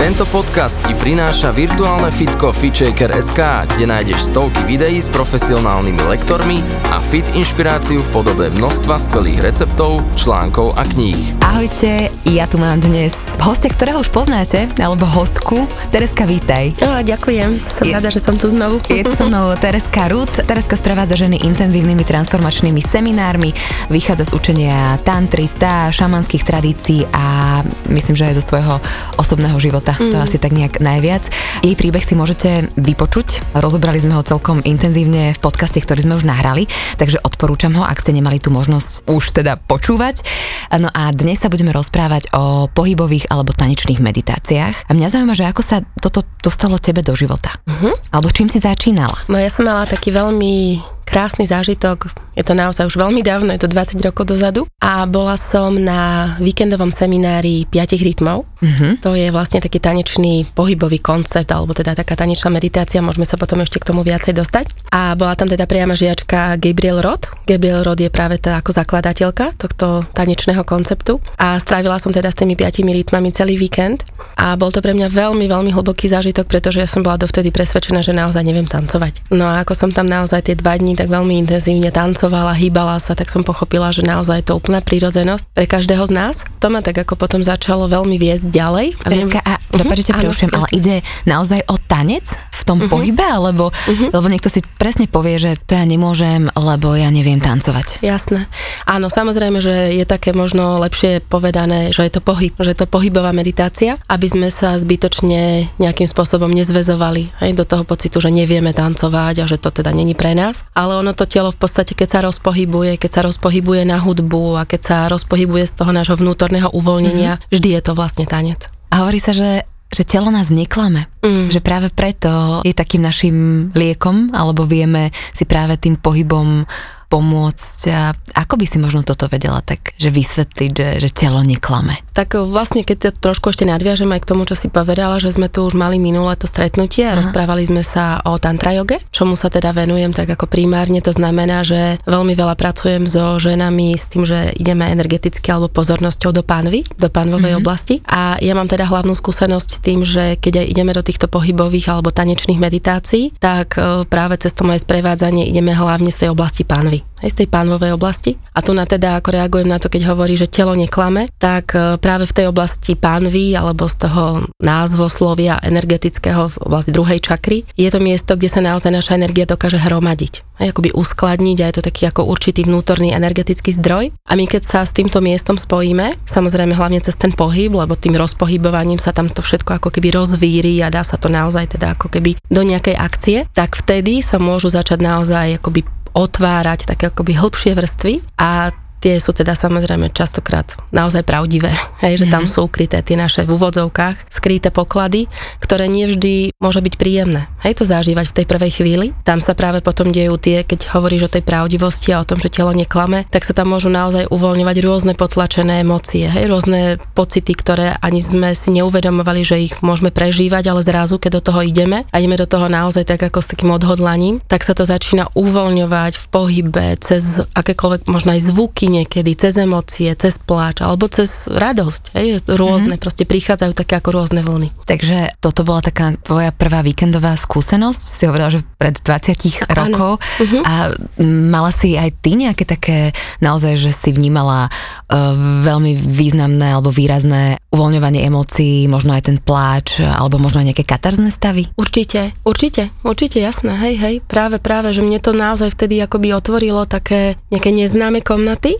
Tento podcast ti prináša virtuálne fitko FitShaker.sk, kde nájdeš stovky videí s profesionálnymi lektormi a fit inšpiráciu v podobe množstva skvelých receptov, článkov a kníh. Ahojte, ja tu mám dnes hostia, ktorého už poznáte, alebo hostku. Tereska, vítaj. No, ďakujem, som Je- rada, že som tu znovu. Je tu so mnou Tereska Rud. Tereska sprevádza ženy intenzívnymi transformačnými seminármi, vychádza z učenia tantry, tá, šamanských tradícií a myslím, že aj zo svojho osobného života. Mm. To asi tak nejak najviac. Jej príbeh si môžete vypočuť. Rozobrali sme ho celkom intenzívne v podcaste, ktorý sme už nahrali, takže odporúčam ho, ak ste nemali tú možnosť už teda počúvať. No a dnes sa budeme rozprávať o pohybových alebo tanečných meditáciách. A mňa zaujíma, že ako sa toto dostalo tebe do života. Mm-hmm. Alebo čím si začínala? No ja som mala taký veľmi krásny zážitok, je to naozaj už veľmi dávno, je to 20 rokov dozadu a bola som na víkendovom seminári 5 rytmov. Mhm. To je vlastne taký tanečný pohybový koncept, alebo teda taká tanečná meditácia, môžeme sa potom ešte k tomu viacej dostať. A bola tam teda priama žiačka Gabriel Roth. Gabriel Roth je práve tá ako zakladateľka tohto tanečného konceptu a strávila som teda s tými 5 rytmami celý víkend a bol to pre mňa veľmi, veľmi hlboký zážitok, pretože ja som bola dovtedy presvedčená, že naozaj neviem tancovať. No a ako som tam naozaj tie dva dní tak veľmi intenzívne tancovala, hýbala sa, tak som pochopila, že naozaj je to úplná prírodzenosť pre každého z nás. To ma tak ako potom začalo veľmi viesť ďalej. A viem- Tereska, a Mhm, prepáčte, áno, preušujem, ale ide naozaj o tanec v tom Mhm. pohybe, alebo, lebo niekto si presne povie, že to ja nemôžem, lebo ja neviem tancovať. Jasné. Áno, samozrejme, že je také možno lepšie povedané, že je to pohyb, že je to pohybová meditácia, aby sme sa zbytočne nejakým spôsobom nezvezovali aj do toho pocitu, že nevieme tancovať a že to teda není pre nás. Ale ono to telo v podstate, keď sa rozpohybuje, keď sa rozpohybuje na hudbu a keď sa rozpohybuje z toho nášho vnútorného uvoľnenia, mm-hmm. vždy je to vlastne tanec. A hovorí sa, že že telo nás neklame. Mm. Že práve preto je takým našim liekom, alebo vieme si práve tým pohybom pomôcť. A ako by si možno toto vedela tak, že vysvetliť, že, že telo neklame? Tak vlastne, keď to trošku ešte nadviažem aj k tomu, čo si povedala, že sme tu už mali minulé to stretnutie a Aha. rozprávali sme sa o tantra joge, čomu sa teda venujem tak ako primárne, to znamená, že veľmi veľa pracujem so ženami s tým, že ideme energeticky alebo pozornosťou do pánvy, do pánvovej mm-hmm. oblasti a ja mám teda hlavnú skúsenosť s tým, že keď aj ideme do týchto pohybových alebo tanečných meditácií, tak e, práve cez to moje sprevádzanie ideme hlavne z tej oblasti pánvy aj z tej pánvovej oblasti. A tu na teda, ako reagujem na to, keď hovorí, že telo neklame, tak e, práve v tej oblasti pánvy, alebo z toho názvoslovia energetického v oblasti druhej čakry, je to miesto, kde sa naozaj naša energia dokáže hromadiť. Aj akoby uskladniť a je to taký ako určitý vnútorný energetický zdroj. A my keď sa s týmto miestom spojíme, samozrejme hlavne cez ten pohyb, lebo tým rozpohybovaním sa tam to všetko ako keby rozvíri a dá sa to naozaj teda ako keby do nejakej akcie, tak vtedy sa môžu začať naozaj akoby otvárať také akoby hĺbšie vrstvy a tie sú teda samozrejme častokrát naozaj pravdivé, hej, že tam sú ukryté tie naše v úvodzovkách skryté poklady, ktoré nie vždy môže byť príjemné. Hej, to zažívať v tej prvej chvíli. Tam sa práve potom dejú tie, keď hovoríš o tej pravdivosti a o tom, že telo neklame, tak sa tam môžu naozaj uvoľňovať rôzne potlačené emócie, hej, rôzne pocity, ktoré ani sme si neuvedomovali, že ich môžeme prežívať, ale zrazu, keď do toho ideme a ideme do toho naozaj tak ako s takým odhodlaním, tak sa to začína uvoľňovať v pohybe, cez akékoľvek možno aj zvuky niekedy, cez emócie, cez pláč alebo cez radosť. Hej, rôzne, mm-hmm. proste prichádzajú také ako rôzne vlny. Takže toto bola taká tvoja prvá víkendová skúsenosť, si hovorila, že pred 20 rokov Mhm. a mala si aj ty nejaké také naozaj, že si vnímala uh, veľmi významné alebo výrazné uvoľňovanie emócií, možno aj ten pláč, alebo možno aj nejaké katarzné stavy? Určite, určite, určite jasné, hej, hej, práve, práve, že mne to naozaj vtedy akoby otvorilo také nejaké neznáme komnaty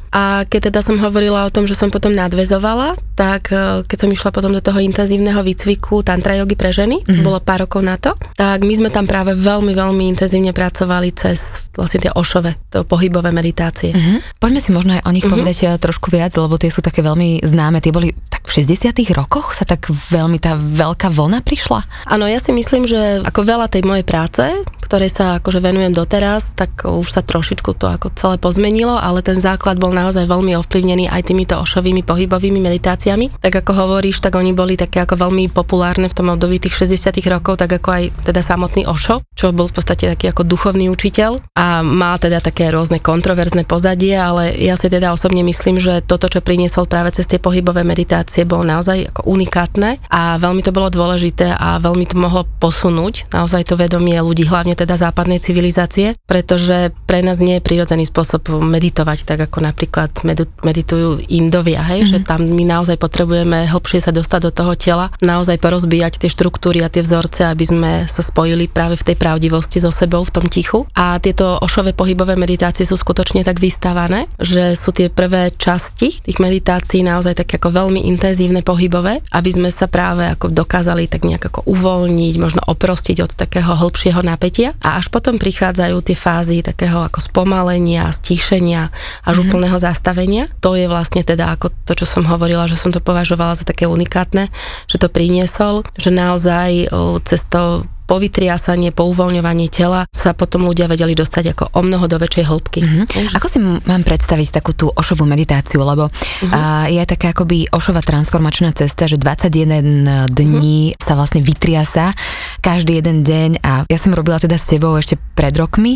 a keď teda som hovorila o tom, že som potom nadvezovala, tak e, keď som išla potom do toho intenzívneho výcviku tantra jogy pre ženy, mm-hmm. bolo pár rokov na to, tak my sme tam práve veľmi, veľmi intenzívne pracovali cez vlastne tie ošove, to pohybové meditácie. Mm-hmm. Poďme si možno aj o nich mm-hmm. povedať eh, trošku viac, lebo tie sú také veľmi známe. Tie boli tak v 60 rokoch sa tak veľmi tá veľká vlna prišla? Áno, ja si myslím, že ako veľa tej mojej práce, ktorej sa akože venujem doteraz, tak už sa trošičku to ako celé pozmenilo, ale ten základ bol naozaj veľmi ovplyvnený aj týmito ošovými pohybovými meditáciami. Tak ako hovoríš, tak oni boli také ako veľmi populárne v tom období tých 60 rokov, tak ako aj teda samotný Ošo, čo bol v podstate taký ako duchovný učiteľ a má teda také rôzne kontroverzné pozadie, ale ja si teda osobne myslím, že toto, čo priniesol práve cez tie pohybové meditácie, bolo naozaj ako unikátne a veľmi to bolo dôležité a veľmi to mohlo posunúť naozaj to vedomie ľudí, hlavne teda západnej civilizácie, pretože pre nás nie je prirodzený spôsob meditovať, tak ako napríklad meditujú Indovia, hej, mm-hmm. že tam my naozaj potrebujeme hlbšie sa dostať do toho tela, naozaj porozbíjať tie štruktúry a tie vzorce, aby sme sa spojili práve v tej pravdivosti so sebou, v tom tichu. A tieto ošové pohybové meditácie sú skutočne tak vystavané, že sú tie prvé časti tých meditácií naozaj tak ako veľmi intenzívne pohybové, aby sme sa práve ako dokázali tak nejak ako uvoľniť, možno oprostiť od takého hĺbšieho napätia a až potom prichádzajú tie fázy takého ako spomalenia, stíšenia až mm-hmm. úplného zastavenia. To je vlastne teda ako to, čo som hovorila, že som to považovala za také unikátne, že to priniesol, že naozaj cez to povytriasanie, pouvoľňovanie tela sa potom ľudia vedeli dostať ako o mnoho do väčšej hĺbky. Mm-hmm. Ako si mám predstaviť takú tú ošovú meditáciu, lebo mm-hmm. a, je taká akoby ošová transformačná cesta, že 21 dní mm-hmm. sa vlastne vytriasa každý jeden deň a ja som robila teda s tebou ešte pred rokmi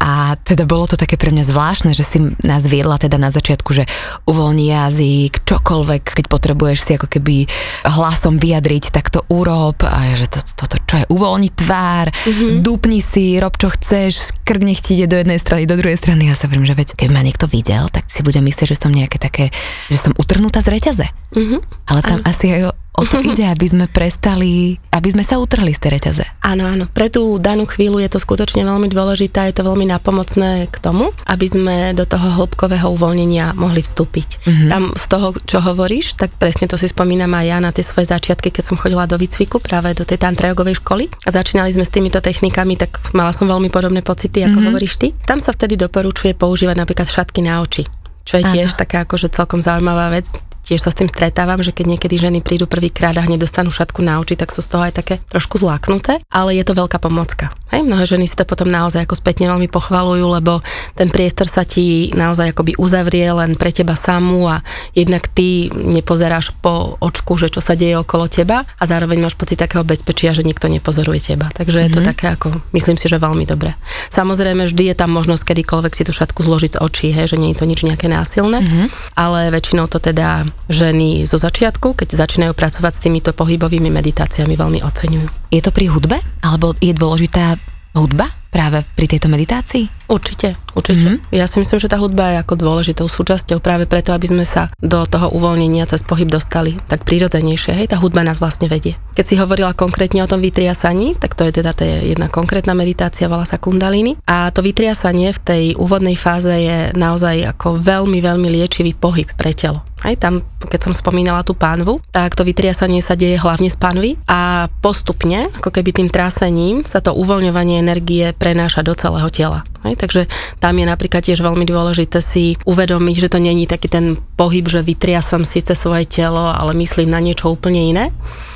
a teda bolo to také pre mňa zvláštne, že si nás viedla teda na začiatku, že uvoľni jazyk, čokoľvek, keď potrebuješ si ako keby hlasom vyjadriť, tak to urob a že toto to, to, čo je uvoľniť tvár, mm-hmm. dupni si, rob čo chceš, krk nech ti ide do jednej strany, do druhej strany. Ja sa viem, že veď, keby ma niekto videl, tak si bude myslieť, že som nejaké také, že som utrhnutá z reťaze. Mm-hmm. Ale tam Aj. asi aj O to ide, aby sme prestali, aby sme sa utrhli z tej reťaze. Áno, áno. Pre tú danú chvíľu je to skutočne veľmi dôležité, je to veľmi napomocné k tomu, aby sme do toho hĺbkového uvoľnenia mohli vstúpiť. Mm-hmm. Tam z toho, čo hovoríš, tak presne to si spomínam aj ja na tie svoje začiatky, keď som chodila do výcviku práve do tej tantrajogovej školy a začínali sme s týmito technikami, tak mala som veľmi podobné pocity, ako mm-hmm. hovoríš ty. Tam sa vtedy doporučuje používať napríklad šatky na oči čo je tiež taká akože celkom zaujímavá vec tiež sa s tým stretávam, že keď niekedy ženy prídu prvýkrát a hneď dostanú šatku na oči, tak sú z toho aj také trošku zláknuté, ale je to veľká pomocka. Hej, mnohé ženy si to potom naozaj ako spätne veľmi pochvalujú, lebo ten priestor sa ti naozaj akoby uzavrie len pre teba samú a jednak ty nepozeráš po očku, že čo sa deje okolo teba a zároveň máš pocit takého bezpečia, že nikto nepozoruje teba. Takže mm-hmm. je to mhm. také ako, myslím si, že veľmi dobre. Samozrejme, vždy je tam možnosť kedykoľvek si tú šatku zložiť z očí, hej, že nie je to nič nejaké násilné, mm-hmm. ale väčšinou to teda ženy zo začiatku, keď začínajú pracovať s týmito pohybovými meditáciami, veľmi oceňujú. Je to pri hudbe? Alebo je dôležitá hudba práve pri tejto meditácii? Určite, určite. Mm-hmm. Ja si myslím, že tá hudba je ako dôležitou súčasťou práve preto, aby sme sa do toho uvoľnenia cez pohyb dostali tak prirodzenejšie. Hej, tá hudba nás vlastne vedie. Keď si hovorila konkrétne o tom vytriasaní, tak to je teda tá jedna konkrétna meditácia, volá sa kundalini. A to vytriasanie v tej úvodnej fáze je naozaj ako veľmi, veľmi liečivý pohyb pre telo. Aj tam, keď som spomínala tú pánvu, tak to vytriasanie sa deje hlavne z pánvy a postupne, ako keby tým trásením, sa to uvoľňovanie energie prenáša do celého tela. Aj, takže tam je napríklad tiež veľmi dôležité si uvedomiť, že to není taký ten pohyb, že vytriasam síce svoje telo, ale myslím na niečo úplne iné,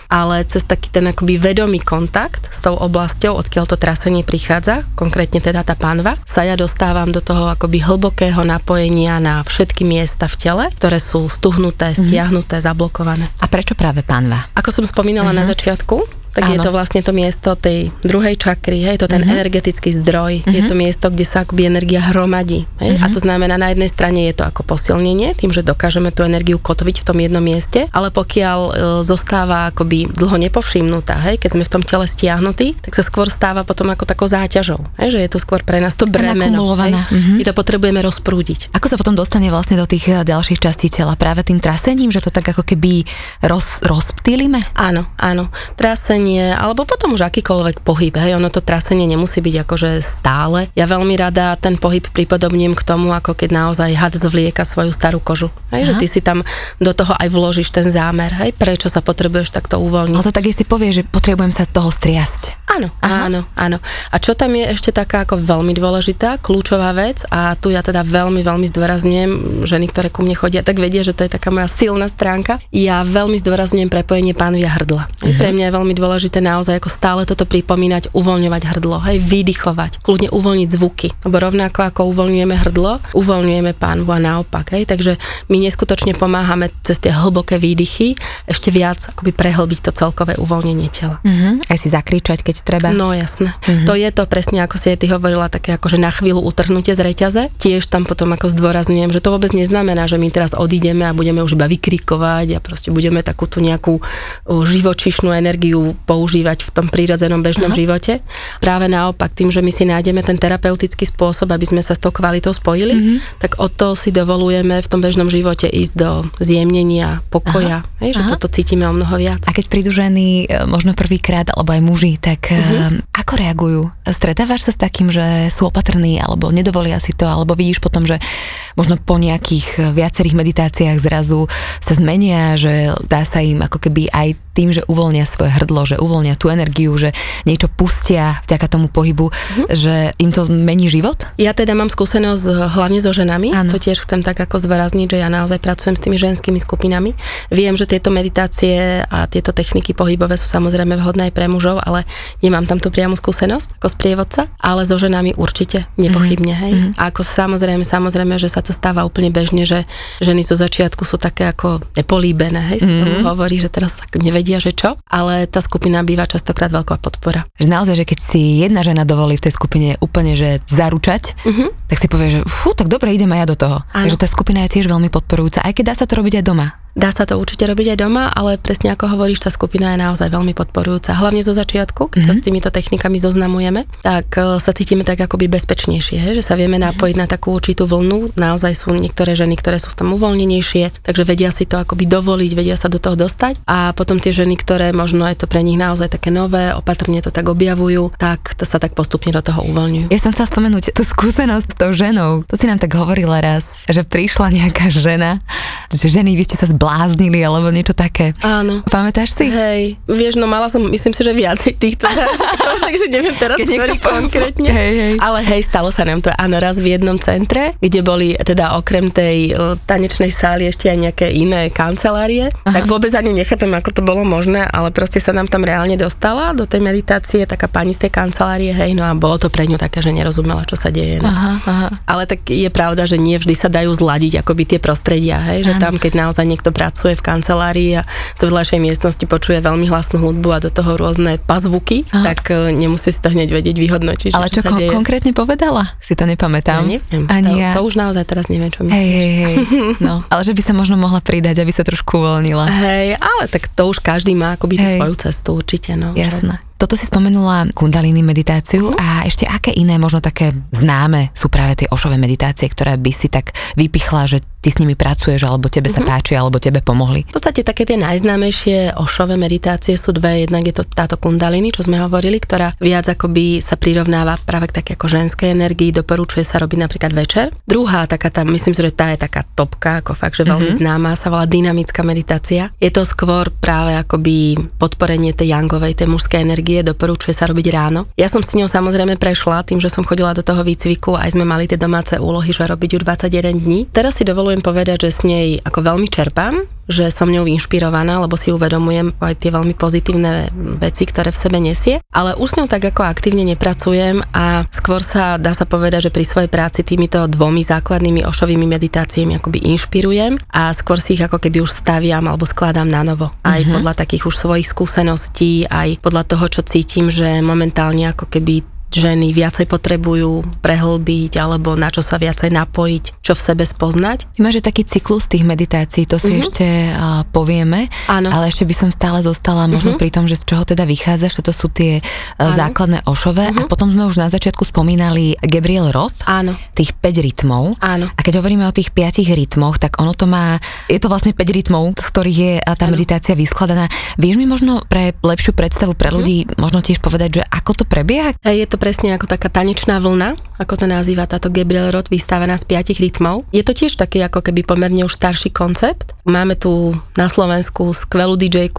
ale cez taký ten akoby vedomý kontakt s tou oblasťou, odkiaľ to trasenie prichádza, konkrétne teda tá pánva, sa ja dostávam do toho akoby hlbokého napojenia na všetky miesta v tele, ktoré sú stuhnuté, mhm. stiahnuté, mm-hmm. zablokované. A prečo práve pánva? Ako som spomínala mm-hmm. na začiatku, tak Áno. je to vlastne to miesto tej druhej čakry, hej, to ten mm-hmm. energetický zdroj, mm-hmm. je mhm. to miesto, kde sa akoby energia hromadí. Hej, mm-hmm. A to znamená, na jednej strane je to ako posilnenie, tým, že dokážeme tú energiu kotviť v tom jednom mieste, ale pokiaľ e, zostáva akoby dlho nepovšimnutá, hej, keď sme v tom tele stiahnutí, tak sa skôr stáva potom ako takou záťažou, hej, že je to skôr pre nás to bremeno. Hej, mm-hmm. My to potrebujeme rozprúdiť. Ako sa potom dostane vlastne do tých e, ďalších častí tela? Práve tým trasením, že to tak ako keby roz, rozptýlime? Áno, áno. Trasenie trasenie, alebo potom už akýkoľvek pohyb, hej, ono to trasenie nemusí byť akože stále. Ja veľmi rada ten pohyb pripodobním k tomu, ako keď naozaj had zvlieka svoju starú kožu. Hej, že ty si tam do toho aj vložíš ten zámer, hej, prečo sa potrebuješ takto uvoľniť. Ale to tak si povie, že potrebujem sa toho striasť. Áno, Aha. áno, áno. A čo tam je ešte taká ako veľmi dôležitá, kľúčová vec a tu ja teda veľmi, veľmi zdôrazňujem, ženy, ktoré ku mne chodia, tak vedia, že to je taká moja silná stránka. Ja veľmi zdôrazňujem prepojenie pánvia hrdla. Uh-huh. Pre mňa je veľmi dôležité dôležité naozaj ako stále toto pripomínať, uvoľňovať hrdlo, hej, vydychovať, kľudne uvoľniť zvuky, lebo rovnako ako uvoľňujeme hrdlo, uvoľňujeme pánvu a naopak, hej, takže my neskutočne pomáhame cez tie hlboké výdychy ešte viac akoby prehlbiť to celkové uvoľnenie tela. Mm-hmm. Aj si zakričať, keď treba. No jasné. Mm-hmm. To je to presne, ako si aj ty hovorila, také ako, že na chvíľu utrhnutie z reťaze. Tiež tam potom ako zdôrazňujem, že to vôbec neznamená, že my teraz odídeme a budeme už iba vykrikovať a proste budeme takú tú nejakú živočišnú energiu používať v tom prírodzenom bežnom Aha. živote. Práve naopak, tým, že my si nájdeme ten terapeutický spôsob, aby sme sa s tou kvalitou spojili, mm-hmm. tak o to si dovolujeme v tom bežnom živote ísť do zjemnenia, pokoja. Aha. Hej, že Aha. toto cítime o mnoho viac. A keď prídu ženy e, možno prvýkrát, alebo aj muži, tak mm-hmm. ako reagujú? Stretávaš sa s takým, že sú opatrní, alebo nedovolia si to, alebo vidíš potom, že možno po nejakých e, viacerých meditáciách zrazu sa zmenia, že dá sa im ako keby aj tým, že uvoľnia svoje hrdlo, že uvoľnia tú energiu, že niečo pustia vďaka tomu pohybu, mm-hmm. že im to mení život? Ja teda mám skúsenosť hlavne so ženami, ano. to tiež chcem tak ako zverazniť, že ja naozaj pracujem s tými ženskými skupinami. Viem, že tieto meditácie a tieto techniky pohybové sú samozrejme vhodné aj pre mužov, ale nemám tam tú priamu skúsenosť ako sprievodca, ale so ženami určite, nepochybne, hej. Mm-hmm. A ako samozrejme, samozrejme, že sa to stáva úplne bežne, že ženy zo začiatku sú také ako nepolíbené, hej, sa mm-hmm. tomu hovorí, že teraz tak nevedia vedia, že čo, ale tá skupina býva častokrát veľká podpora. Že naozaj, že keď si jedna žena dovolí v tej skupine úplne, že zaručať, uh-huh. tak si povie, že fú, tak dobre, idem aj ja do toho. Takže tá skupina je tiež veľmi podporujúca, aj keď dá sa to robiť aj doma. Dá sa to určite robiť aj doma, ale presne ako hovoríš, tá skupina je naozaj veľmi podporujúca. Hlavne zo začiatku, keď mm-hmm. sa mhm. s týmito technikami zoznamujeme, tak e, sa cítime tak akoby bezpečnejšie, že sa vieme mhm. napojiť na takú určitú vlnu. Naozaj sú niektoré ženy, ktoré sú v tom uvoľnenejšie, takže vedia si to akoby dovoliť, vedia sa do toho dostať. A potom tie ženy, ktoré možno je to pre nich naozaj také nové, opatrne to tak objavujú, tak to sa tak postupne do toho uvoľňujú. Ja som chcela spomenúť tú skúsenosť s tou ženou. To si nám tak hovorila raz, že prišla nejaká žena, že ženy, vy ste sa zbláznili alebo niečo také. Áno. Pamätáš si? Hej, vieš, no mala som, myslím si, že viacej týchto zážitkov, takže neviem teraz, Keď ktorý konkrétne. Hej, hej. Ale hej, stalo sa nám to áno raz v jednom centre, kde boli teda okrem tej o, tanečnej sály ešte aj nejaké iné kancelárie. Aha. Tak vôbec ani nechápem, ako to bolo možné, ale proste sa nám tam reálne dostala do tej meditácie taká pani z tej kancelárie, hej, no a bolo to pre ňu také, že nerozumela, čo sa deje. No. Aha, aha. Ale tak je pravda, že nie vždy sa dajú zladiť akoby tie prostredia, hej, že tam, keď naozaj niekto pracuje v kancelárii a z vedľajšej miestnosti počuje veľmi hlasnú hudbu a do toho rôzne pazvuky, Aha. tak e, nemusí si to hneď vedieť vyhodnotiť. Ale čo, čo kon- deje. konkrétne povedala? Si to nepamätám. Ja neviem. Ani to, ja. to už naozaj teraz neviem, čo myslíš. Hej, hej, hej. No, ale že by sa možno mohla pridať, aby sa trošku uvoľnila. Hej, ale tak to už každý má akoby tú svoju cestu určite. No. Jasné. Toto si spomenula kundalini meditáciu uh-huh. a ešte aké iné, možno také známe sú práve tie ošové meditácie, ktoré by si tak vypichla, že ty s nimi pracuješ, alebo tebe sa mhm. páči, alebo tebe pomohli? V podstate také tie najznámejšie ošové meditácie sú dve. Jednak je to táto kundalini, čo sme hovorili, ktorá viac akoby sa prirovnáva práve k také ako ženskej energii, doporučuje sa robiť napríklad večer. Druhá taká tam, myslím si, že tá je taká topka, ako fakt, že veľmi uh-huh. známa, sa volá dynamická meditácia. Je to skôr práve akoby podporenie tej jangovej, tej mužskej energie energie, doporučuje sa robiť ráno. Ja som s ňou samozrejme prešla tým, že som chodila do toho výcviku, aj sme mali tie domáce úlohy, že robiť ju 21 dní. Teraz si dovolujem povedať, že s nej ako veľmi čerpám, že som ňou inšpirovaná, lebo si uvedomujem aj tie veľmi pozitívne veci, ktoré v sebe nesie, ale už s ňou tak ako aktívne nepracujem a skôr sa dá sa povedať, že pri svojej práci týmito dvomi základnými ošovými meditáciami akoby inšpirujem a skôr si ich ako keby už staviam alebo skladám na novo. Aj uh-huh. podľa takých už svojich skúseností, aj podľa toho, čo cítim, že momentálne ako keby ženy viacej potrebujú prehlbiť alebo na čo sa viacej napojiť, čo v sebe spoznať. Ty máš taký cyklus tých meditácií, to si mm-hmm. ešte uh, povieme, Áno. ale ešte by som stále zostala možno mm-hmm. pri tom, že z čoho teda vychádzaš, toto sú tie uh, základné ošové mm-hmm. a potom sme už na začiatku spomínali Gabriel Roth, Áno. tých 5 rytmov. Áno. A keď hovoríme o tých 5 rytmoch, tak ono to má, je to vlastne 5 rytmov, z ktorých je tá Áno. meditácia vyskladaná. Vieš mi možno pre lepšiu predstavu pre ľudí mm-hmm. možno tiež povedať, že ako to prebieha? Je to presne ako taká tanečná vlna, ako to nazýva táto Gabriel Roth, vystavená z piatich rytmov. Je to tiež taký ako keby pomerne už starší koncept. Máme tu na Slovensku skvelú dj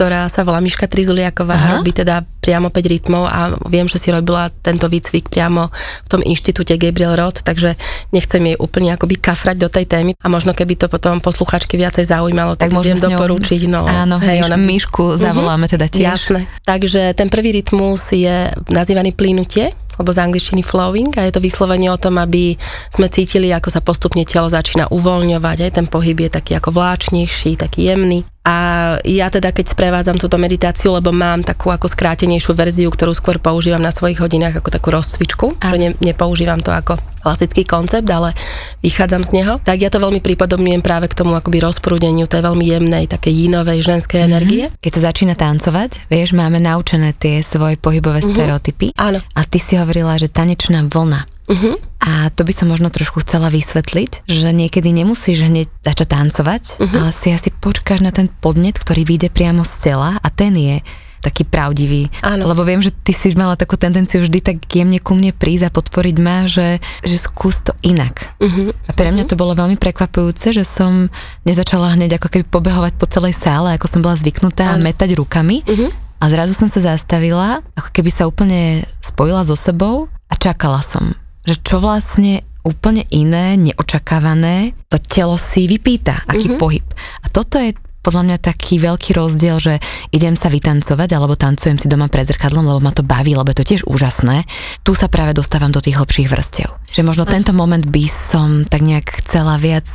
ktorá sa volá Miška Trizuliaková a robí teda priamo 5 rytmov a viem, že si robila tento výcvik priamo v tom inštitúte Gabriel Roth, takže nechcem jej úplne akoby kafrať do tej témy a možno keby to potom posluchačky viacej zaujímalo, tak, tak môžem doporučiť. No, áno, hej, ona... Myšku zavoláme teda tiež. Jasné. Takže ten prvý rytmus je nazývaný plynutie alebo z angličtiny flowing a je to vyslovenie o tom, aby sme cítili, ako sa postupne telo začína uvoľňovať, aj ten pohyb je taký ako vláčnejší, taký jemný. A ja teda, keď sprevádzam túto meditáciu, lebo mám takú ako skrátenejšiu verziu, ktorú skôr používam na svojich hodinách ako takú rozcvičku, a. ne, nepoužívam to ako klasický koncept, ale vychádzam z neho, tak ja to veľmi pripodobňujem práve k tomu akoby rozprúdeniu tej veľmi jemnej, také jínovej ženskej mm-hmm. energie. Keď sa začína tancovať, vieš, máme naučené tie svoje pohybové mm-hmm. stereotypy. Áno. A ty si hovorila, že tanečná vlna. Uh-huh. A to by som možno trošku chcela vysvetliť, že niekedy nemusíš hneď začať tancovať, uh-huh. ale si asi počkáš na ten podnet, ktorý vyjde priamo z tela a ten je taký pravdivý. Áno. Lebo viem, že ty si mala takú tendenciu vždy tak jemne ku mne prísť a podporiť ma, že, že skús to inak. Uh-huh. A pre mňa to bolo veľmi prekvapujúce, že som nezačala hneď ako keby pobehovať po celej sále, ako som bola zvyknutá Áno. metať rukami. Uh-huh. A zrazu som sa zastavila, ako keby sa úplne spojila so sebou a čakala som že čo vlastne úplne iné, neočakávané, to telo si vypýta, aký mm-hmm. pohyb. A toto je podľa mňa taký veľký rozdiel, že idem sa vytancovať alebo tancujem si doma pred zrkadlom, lebo ma to baví, lebo je to tiež úžasné. Tu sa práve dostávam do tých hlbších vrstiev. Že možno tento moment by som tak nejak chcela viac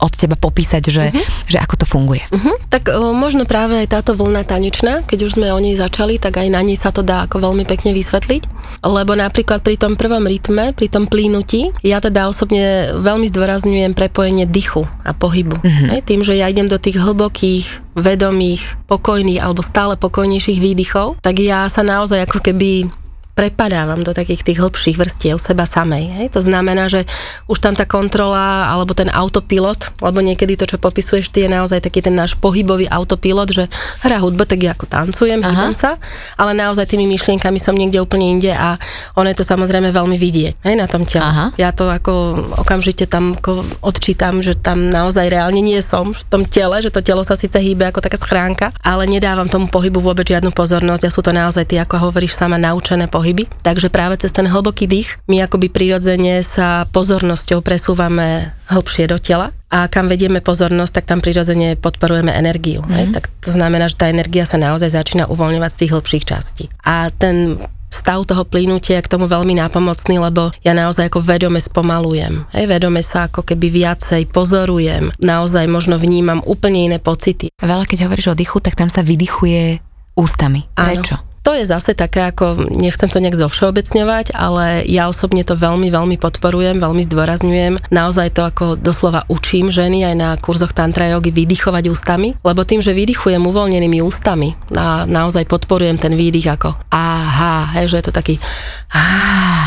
od teba popísať, že, uh-huh. že ako to funguje. Uh-huh. Tak o, možno práve aj táto vlna tanečná, keď už sme o nej začali, tak aj na nej sa to dá ako veľmi pekne vysvetliť. Lebo napríklad pri tom prvom rytme, pri tom plínutí, ja teda osobne veľmi zdôrazňujem prepojenie dychu a pohybu. Uh-huh. Hej, tým, že ja idem do tých hlbokých, vedomých, pokojných alebo stále pokojnejších výdychov, tak ja sa naozaj ako keby prepadávam do takých tých hĺbších vrstiev seba samej. Hej? To znamená, že už tam tá kontrola alebo ten autopilot, lebo niekedy to, čo popisuješ, ty je naozaj taký ten náš pohybový autopilot, že hra hudba, tak ja ako tancujem, hýbam sa, ale naozaj tými myšlienkami som niekde úplne inde a ono je to samozrejme veľmi vidieť hej, na tom tele. Aha. Ja to ako okamžite tam ako odčítam, že tam naozaj reálne nie som v tom tele, že to telo sa síce hýbe ako taká schránka, ale nedávam tomu pohybu vôbec žiadnu pozornosť a sú to naozaj ty, ako hovoríš sama, naučené pohyby pohyby. Takže práve cez ten hlboký dých my akoby prirodzene sa pozornosťou presúvame hlbšie do tela a kam vedieme pozornosť, tak tam prirodzene podporujeme energiu. Mm. Hej? Tak to znamená, že tá energia sa naozaj začína uvoľňovať z tých hĺbších častí. A ten stav toho plynutia je k tomu veľmi nápomocný, lebo ja naozaj ako vedome spomalujem. Hej, vedome sa ako keby viacej pozorujem, naozaj možno vnímam úplne iné pocity. Veľa keď hovoríš o dychu, tak tam sa vydychuje ústami. Prečo? To je zase také ako, nechcem to nejak zovšeobecňovať, ale ja osobne to veľmi, veľmi podporujem, veľmi zdôrazňujem. Naozaj to ako doslova učím ženy aj na kurzoch tantra jogy vydychovať ústami, lebo tým, že vydychujem uvoľnenými ústami a naozaj podporujem ten výdych ako aha, hej, že je to taký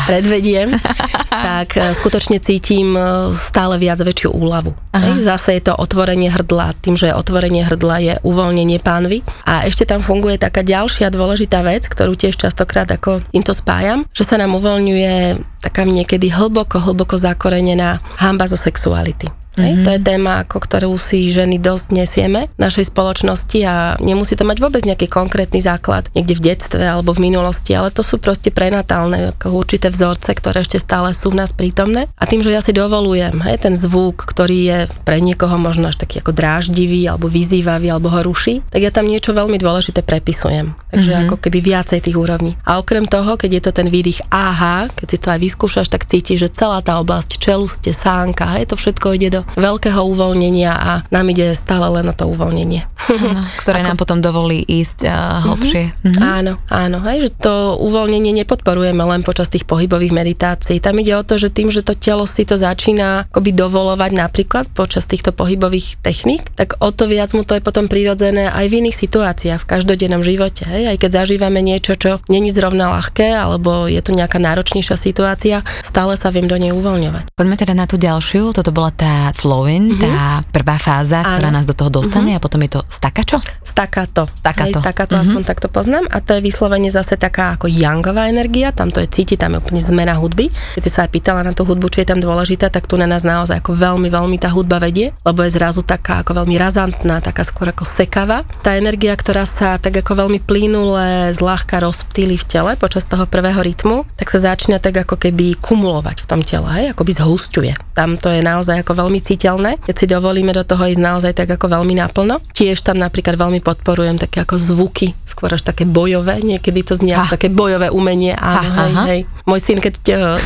predvediem, tak e, skutočne cítim e, stále viac väčšiu úľavu. Hej, zase je to otvorenie hrdla, tým, že otvorenie hrdla je uvoľnenie pánvy. A ešte tam funguje taká ďalšia dôležitá vec, ktorú tiež častokrát ako týmto spájam, že sa nám uvoľňuje taká niekedy hlboko, hlboko zakorenená hamba zo sexuality. Mm-hmm. To je téma, ako ktorú si ženy dosť nesieme v našej spoločnosti a nemusí to mať vôbec nejaký konkrétny základ niekde v detstve alebo v minulosti, ale to sú proste prenatálne ako určité vzorce, ktoré ešte stále sú v nás prítomné. A tým, že ja si dovolujem hej, ten zvuk, ktorý je pre niekoho možno až taký ako dráždivý alebo vyzývavý alebo ho ruší, tak ja tam niečo veľmi dôležité prepisujem. Takže mm-hmm. ako keby viacej tých úrovní. A okrem toho, keď je to ten výdych aha, keď si to aj vyskúšaš, tak cítiš, že celá tá oblasť čeluste, sánka, hej, to všetko ide do veľkého uvoľnenia a nám ide stále len na to uvoľnenie. Áno, ktoré Ako... nám potom dovolí ísť uh, hlbšie. Mm-hmm. Áno, áno, hej, že to uvoľnenie nepodporujeme len počas tých pohybových meditácií. Tam ide o to, že tým, že to telo si to začína akoby dovolovať napríklad počas týchto pohybových techník, tak o to viac mu to je potom prirodzené aj v iných situáciách, v každodennom živote. Hej. Aj keď zažívame niečo, čo není zrovna ľahké, alebo je to nejaká náročnejšia situácia, stále sa viem do nej uvoľňovať. Poďme teda na tú ďalšiu, toto bola tá flowing, mm-hmm. tá prvá fáza, Áno. ktorá nás do toho dostane mm-hmm. a potom je to stakačo? Stakato. Stakato. Hej, stakato, mm-hmm. aspoň takto poznám. A to je vyslovene zase taká ako youngová energia, tam to je cítiť, tam je úplne zmena hudby. Keď si sa aj pýtala na tú hudbu, či je tam dôležitá, tak tu na nás naozaj ako veľmi, veľmi tá hudba vedie, lebo je zrazu taká ako veľmi razantná, taká skôr ako sekava. Tá energia, ktorá sa tak ako veľmi plynule, zľahka rozptýli v tele počas toho prvého rytmu, tak sa začne tak ako keby kumulovať v tom tele, hej, ako by zhusťuje. Tam to je naozaj ako veľmi citeľné, keď si dovolíme do toho ísť naozaj tak ako veľmi naplno. Tiež tam napríklad veľmi podporujem také ako zvuky, skôr až také bojové, niekedy to znie také bojové umenie, áno, ha, hej, hej. Môj syn, keď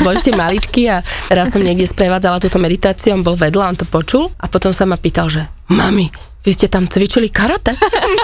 bol ešte maličký a raz som niekde sprevádzala túto meditáciu, on bol vedľa, on to počul a potom sa ma pýtal, že mami, vy ste tam cvičili karate?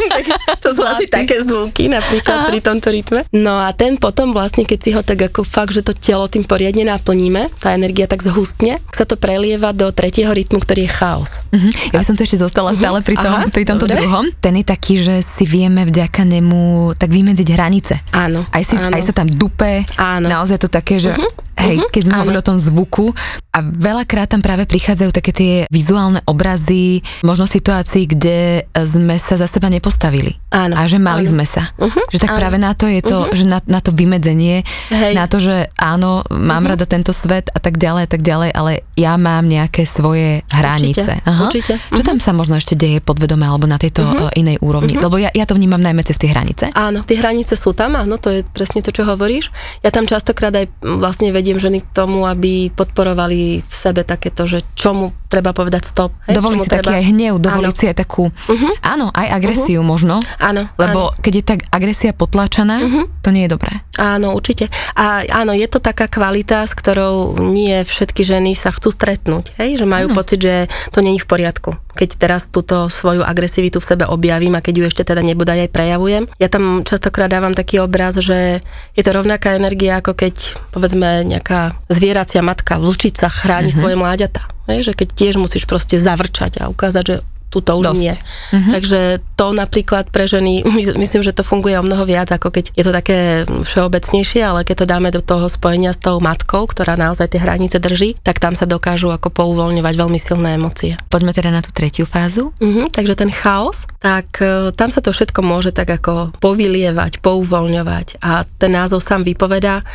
to sú asi také zvuky napríklad pri tomto rytme. No a ten potom vlastne, keď si ho tak ako fakt, že to telo tým poriadne naplníme, tá energia tak zhustne, sa to prelieva do tretieho rytmu, ktorý je chaos. Uh-huh. Ja by som tu ešte zostala uh-huh. stále pri, tom, Aha, pri tomto dobre. druhom. Ten je taký, že si vieme vďaka nemu tak vymedziť hranice. Áno. Aj, si, áno. aj sa tam dupe. Áno. Naozaj to také, že uh-huh. Hej, uh-huh. keď sme hovorili o tom zvuku a veľakrát tam práve prichádzajú také tie vizuálne obrazy, možno situácií, kde sme sa za seba nepostavili. Áno. A že mali áno. sme sa. Uh-huh, že tak áno. práve na to je to, uh-huh. že na, na to vymedzenie, Hej. na to, že áno, mám uh-huh. rada tento svet a tak ďalej a tak ďalej, ale ja mám nejaké svoje hranice. Určite, Aha. určite. Čo tam sa možno ešte deje podvedome alebo na tejto uh-huh. inej úrovni? Uh-huh. Lebo ja, ja to vnímam najmä cez tie hranice. Áno, tie hranice sú tam, áno, to je presne to, čo hovoríš. Ja tam častokrát aj vlastne vediem ženy k tomu, aby podporovali v sebe takéto, že čomu treba povedať stop. Hej, dovoliť si treba... taký aj hnev, dovoliť áno. si aj takú, uh-huh. áno, aj agresiu uh-huh. možno. Áno. Lebo áno. keď je tak agresia potlačená, uh-huh. to nie je dobré. Áno, určite. A áno, je to taká kvalita, s ktorou nie všetky ženy sa chcú stretnúť. Hej? Že majú áno. pocit, že to není v poriadku. Keď teraz túto svoju agresivitu v sebe objavím a keď ju ešte teda nebodaj aj prejavujem. Ja tam častokrát dávam taký obraz, že je to rovnaká energia, ako keď povedzme nejaká zvieracia matka v lučicách chráni uh-huh. svoje mláďata. Hej, že keď tiež musíš proste zavrčať a ukázať, že tu to už Dosť. nie. Mm-hmm. Takže to napríklad pre ženy, myslím, že to funguje o mnoho viac, ako keď je to také všeobecnejšie, ale keď to dáme do toho spojenia s tou matkou, ktorá naozaj tie hranice drží, tak tam sa dokážu ako pouvoľňovať veľmi silné emócie. Poďme teda na tú tretiu fázu. Mm-hmm, takže ten chaos, tak e, tam sa to všetko môže tak ako povylievať, pouvoľňovať a ten názov sám vypovedá,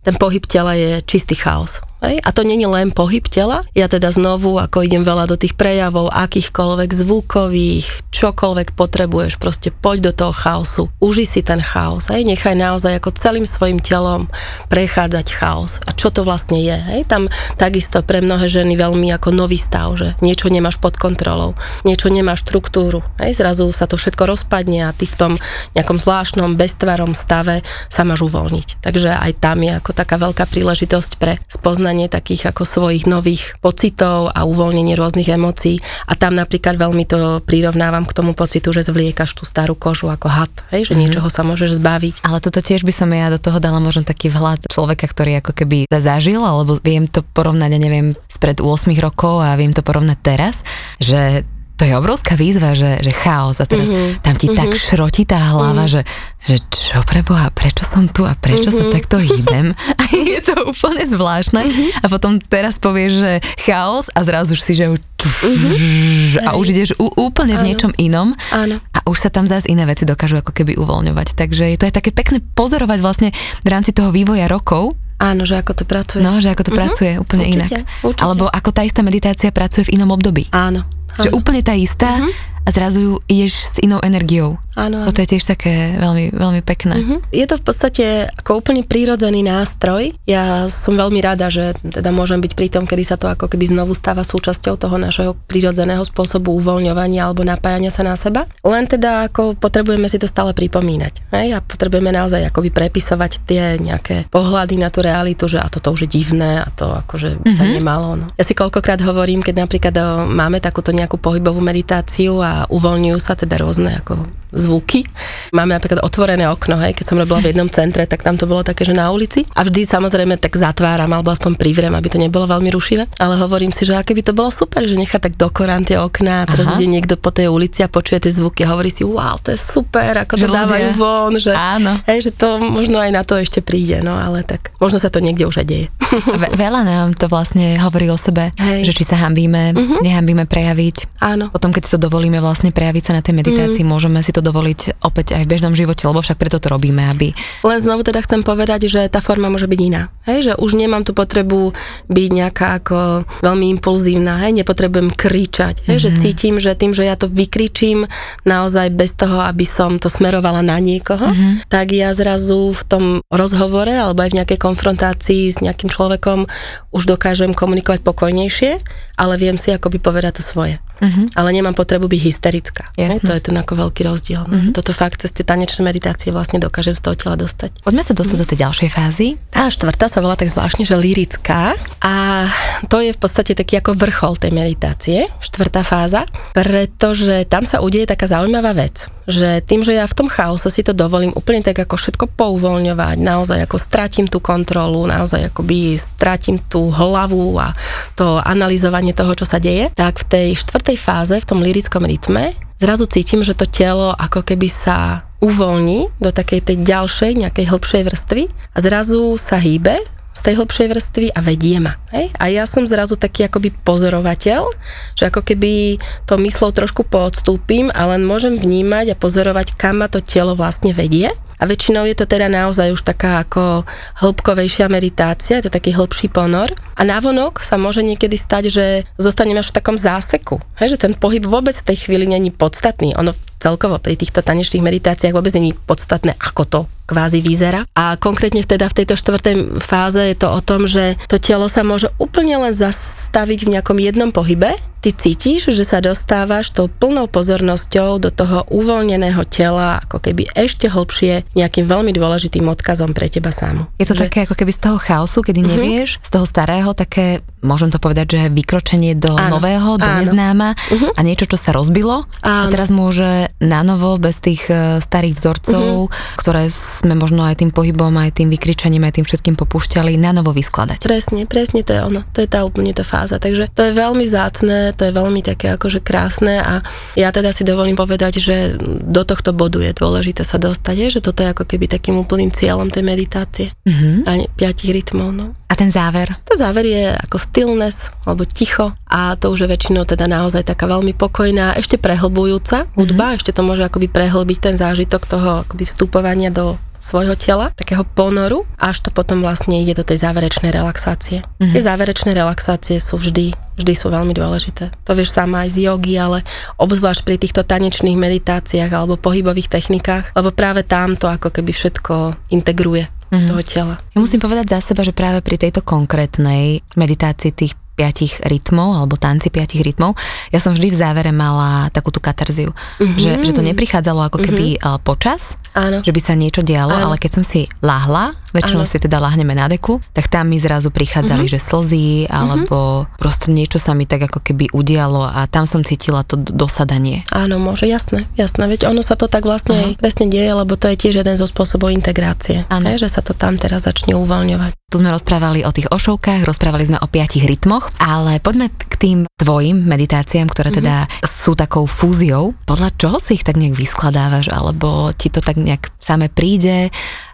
ten pohyb tela je čistý chaos. Hej? A to není len pohyb tela. Ja teda znovu, ako idem veľa do tých prejavov, akýchkoľvek zvukových, čokoľvek potrebuješ, proste poď do toho chaosu. Uži si ten chaos. Hej? Nechaj naozaj ako celým svojim telom prechádzať chaos. A čo to vlastne je? Hej? Tam takisto pre mnohé ženy veľmi ako nový stav, že niečo nemáš pod kontrolou, niečo nemáš štruktúru. Hej? Zrazu sa to všetko rozpadne a ty v tom nejakom zvláštnom, beztvarom stave sa máš uvoľniť. Takže aj tam je ako taká veľká príležitosť pre spoznanie spoznanie takých ako svojich nových pocitov a uvoľnenie rôznych emócií. A tam napríklad veľmi to prirovnávam k tomu pocitu, že zvliekaš tú starú kožu ako had, hej, že mm-hmm. niečoho sa môžeš zbaviť. Ale toto tiež by som ja do toho dala možno taký vhľad človeka, ktorý ako keby zažil, alebo viem to porovnať, ja neviem, spred 8 rokov a viem to porovnať teraz, že to je obrovská výzva, že, že chaos a teraz mm-hmm. tam ti mm-hmm. tak mhm. šrotí tá hlava, mm-hmm. že, že čo pre Boha, prečo som tu a prečo mm-hmm. sa mhm. takto hýbem a je to úplne zvláštne mm-hmm. a potom teraz povieš, že chaos a zrazu si, že mm-hmm. a už ideš u, úplne v niečom inom Áno. a už sa tam zase iné veci dokážu ako keby uvoľňovať. Takže to je také pekné pozorovať vlastne v rámci toho vývoja rokov, Áno, že ako to pracuje. No, že ako to uh-huh. pracuje úplne určite, inak. Určite. Alebo ako tá istá meditácia pracuje v inom období. Áno. Že úplne tá istá uh-huh. A zrazu ideš s inou energiou. Áno, áno. Toto je tiež také veľmi, veľmi pekné. Uh-huh. Je to v podstate ako úplne prírodzený nástroj. Ja som veľmi rada, že teda môžem byť pri tom, kedy sa to ako keby znovu stáva súčasťou toho našeho prírodzeného spôsobu uvoľňovania alebo napájania sa na seba. Len teda ako potrebujeme si to stále pripomínať. Hej? A potrebujeme naozaj akoby prepisovať tie nejaké pohľady na tú realitu, že a toto už je divné a to akože sa nemalo. No. Ja si koľkokrát hovorím, keď napríklad máme takúto nejakú pohybovú meditáciu a a uvoľňujú sa teda rôzne ako zvuky. Máme napríklad otvorené okno, hej, keď som robila v jednom centre, tak tam to bolo také, že na ulici. A vždy samozrejme tak zatváram alebo aspoň privrem, aby to nebolo veľmi rušivé. Ale hovorím si, že aké by to bolo super, že nechá tak dokorán tie okná a teraz Aha. ide niekto po tej ulici a počuje tie zvuky a hovorí si, wow, to je super, ako to že dávajú ľudia. von, že, Áno. Hej, že to možno aj na to ešte príde, no ale tak možno sa to niekde už aj deje. Ve- veľa nám to vlastne hovorí o sebe, hej. že či sa hambíme, uh-huh. nehambíme prejaviť. Áno. Potom, keď si to dovolíme vlastne prejaviť sa na tej meditácii, uh-huh. môžeme si to dovoliť opäť aj v bežnom živote, lebo však preto to robíme, aby... Len znovu teda chcem povedať, že tá forma môže byť iná. Hej, že už nemám tú potrebu byť nejaká ako veľmi impulzívna, hej, nepotrebujem kričať, hej, mm-hmm. že mhm. cítim, že tým, že ja to vykričím naozaj bez toho, aby som to smerovala na niekoho, mm-hmm. tak ja zrazu v tom rozhovore alebo aj v nejakej konfrontácii s nejakým človekom už dokážem komunikovať pokojnejšie, ale viem si akoby povedať to svoje uh-huh. ale nemám potrebu byť hysterická. Jasne. To je ten ako veľký rozdiel. Uh-huh. Toto fakt cez tie tanečné meditácie vlastne dokážem z toho tela dostať. Poďme sa dostať uh-huh. do tej ďalšej fázy. Tá štvrtá sa volá tak zvláštne, že lirická a to je v podstate taký ako vrchol tej meditácie, štvrtá fáza, pretože tam sa udeje taká zaujímavá vec, že tým, že ja v tom chaose si to dovolím úplne tak ako všetko pouvoľňovať, naozaj ako stratím tú kontrolu, naozaj akoby stratím tú hlavu a to analyzovanie toho, čo sa deje, tak v tej štvrtej tej fáze, v tom lirickom rytme, zrazu cítim, že to telo ako keby sa uvoľní do takej tej ďalšej, nejakej hĺbšej vrstvy a zrazu sa hýbe z tej hĺbšej vrstvy a vedie ma. Hej? A ja som zrazu taký akoby pozorovateľ, že ako keby to myslou trošku poodstúpim a len môžem vnímať a pozorovať, kam ma to telo vlastne vedie a väčšinou je to teda naozaj už taká ako hĺbkovejšia meditácia, je to taký hĺbší ponor. A návonok sa môže niekedy stať, že zostaneme až v takom záseku, hej, že ten pohyb vôbec v tej chvíli není podstatný. Ono celkovo pri týchto tanečných meditáciách vôbec není podstatné, ako to kvázi vyzerá. A konkrétne teda v tejto štvrtej fáze je to o tom, že to telo sa môže úplne len zastaviť v nejakom jednom pohybe. Ty cítiš, že sa dostávaš tou plnou pozornosťou do toho uvoľneného tela, ako keby ešte hlbšie nejakým veľmi dôležitým odkazom pre teba sám. Je to že... také ako keby z toho chaosu, kedy uh-huh. nevieš, z toho starého také, môžem to povedať, že vykročenie do áno, nového, do áno. neznáma uh-huh. a niečo, čo sa rozbilo, áno. sa teraz môže na novo, bez tých uh, starých vzorcov, uh-huh. ktoré sme možno aj tým pohybom, aj tým vykričaním, aj tým všetkým popúšťali, na novo vyskladať. Presne, presne to je ono. To je tá úplne tá fáza. Takže to je veľmi zácne, to je veľmi také akože krásne a ja teda si dovolím povedať, že do tohto bodu je dôležité sa dostať, že toto je ako keby takým úplným cieľom tej meditácie. Mm-hmm. A piatich rytmov. No. A ten záver? Ten záver je ako stillness, alebo ticho a to už je väčšinou teda naozaj taká veľmi pokojná, ešte prehlbujúca hudba, mm-hmm. ešte to môže akoby prehlbiť ten zážitok toho akoby vstupovania do svojho tela, takého ponoru, až to potom vlastne ide do tej záverečnej relaxácie. Mm-hmm. Tie záverečné relaxácie sú vždy, vždy sú veľmi dôležité. To vieš sama aj z jogy, ale obzvlášť pri týchto tanečných meditáciách alebo pohybových technikách, lebo práve tam to ako keby všetko integruje mm-hmm. toho tela. Ja musím povedať za seba, že práve pri tejto konkrétnej meditácii tých piatich rytmov alebo tanci piatich rytmov, ja som vždy v závere mala takúto katarziu, mm-hmm. že, že to neprichádzalo ako keby mm-hmm. počas, Áno. že by sa niečo dialo, Áno. ale keď som si lahla, väčšinou Áno. si teda lahneme na deku, tak tam mi zrazu prichádzali, mm-hmm. že slzy, alebo mm-hmm. prosto niečo sa mi tak ako keby udialo a tam som cítila to dosadanie. Áno, môže, jasné, jasné, veď ono sa to tak vlastne uh-huh. presne deje, lebo to je tiež jeden zo spôsobov integrácie, Áno. že sa to tam teraz začne uvoľňovať. Tu sme rozprávali o tých ošovkách, rozprávali sme o piatich rytmoch, ale poďme k tým tvojim meditáciám, ktoré mm-hmm. teda sú takou fúziou. Podľa čoho si ich tak nejak vyskladávaš, alebo ti to tak nejak same príde?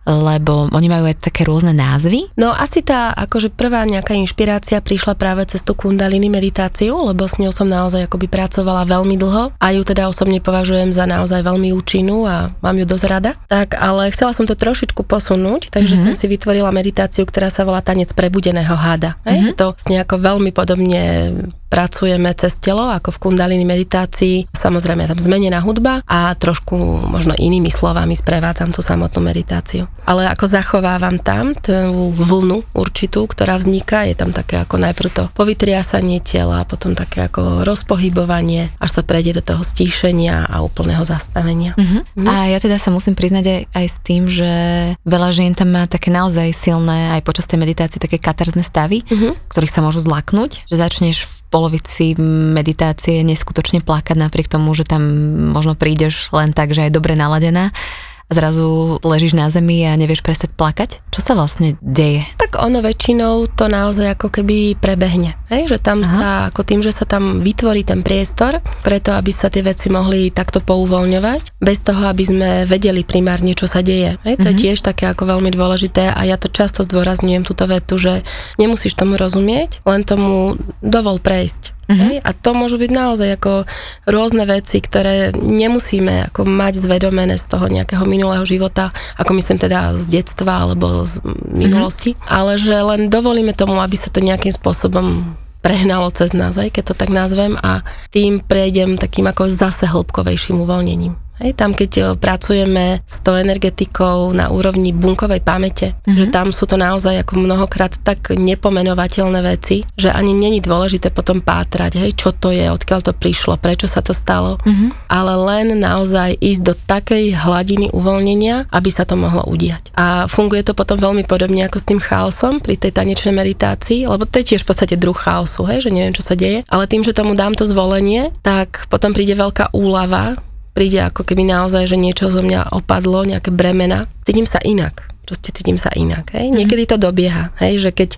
Lebo oni majú aj také rôzne názvy. No asi tá akože prvá nejaká inšpirácia prišla práve cez tú kundalini meditáciu, lebo s ňou som naozaj akoby pracovala veľmi dlho a ju teda osobne považujem za naozaj veľmi účinnú a mám ju dosť rada. Tak ale chcela som to trošičku posunúť, takže mm-hmm. som si vytvorila meditáciu, ktorá sa volá tanec prebudeného hada. Mm-hmm. To nejako veľmi podobne pracujeme cez telo, ako v kundalini meditácii. Samozrejme tam zmenená hudba a trošku možno inými slovami sprevádzam tú samotnú meditáciu. Ale ako zachovávam tam tú vlnu určitú, ktorá vzniká, je tam také ako najprv to povytriasanie tela, potom také ako rozpohybovanie, až sa prejde do toho stíšenia a úplného zastavenia. Uh-huh. Uh-huh. A ja teda sa musím priznať aj, aj s tým, že veľa žien tam má také naozaj silné aj počas tej meditácie také katarzne stavy, uh-huh. ktorých sa môžu zlaknúť, že začneš polovici meditácie neskutočne plakať napriek tomu, že tam možno prídeš len tak, že aj dobre naladená a zrazu ležíš na zemi a nevieš prestať plakať? Čo sa vlastne deje? Tak ono väčšinou to naozaj ako keby prebehne. Hej? Že tam Aha. sa, ako tým, že sa tam vytvorí ten priestor, preto aby sa tie veci mohli takto pouvoľňovať, bez toho, aby sme vedeli primárne, čo sa deje. Hej? To mm-hmm. je mhm. tiež také ako veľmi dôležité a ja to často zdôrazňujem túto vetu, že nemusíš tomu rozumieť, len tomu dovol prejsť. Uh-huh. Hej? A to môžu byť naozaj ako rôzne veci, ktoré nemusíme ako mať zvedomené z toho nejakého minulého života, ako myslím teda z detstva alebo z minulosti, uh-huh. ale že len dovolíme tomu, aby sa to nejakým spôsobom prehnalo cez nás, aj keď to tak nazvem a tým prejdem takým ako zase hĺbkovejším uvoľnením. Hej, tam keď e, pracujeme s tou energetikou na úrovni bunkovej pamäte, mm-hmm. že tam sú to naozaj ako mnohokrát tak nepomenovateľné veci, že ani není dôležité potom pátrať, hej, čo to je, odkiaľ to prišlo, prečo sa to stalo, mm-hmm. ale len naozaj ísť do takej hladiny uvoľnenia, aby sa to mohlo udiať. A funguje to potom veľmi podobne ako s tým chaosom pri tej tanečnej meditácii, lebo to je tiež v podstate druh chaosu, hej, že neviem, čo sa deje, ale tým, že tomu dám to zvolenie, tak potom príde veľká úlava, príde ako keby naozaj, že niečo zo mňa opadlo, nejaké bremena, cítim sa inak proste cítim sa inak. Hej. Mhm. Niekedy to dobieha, hej, že keď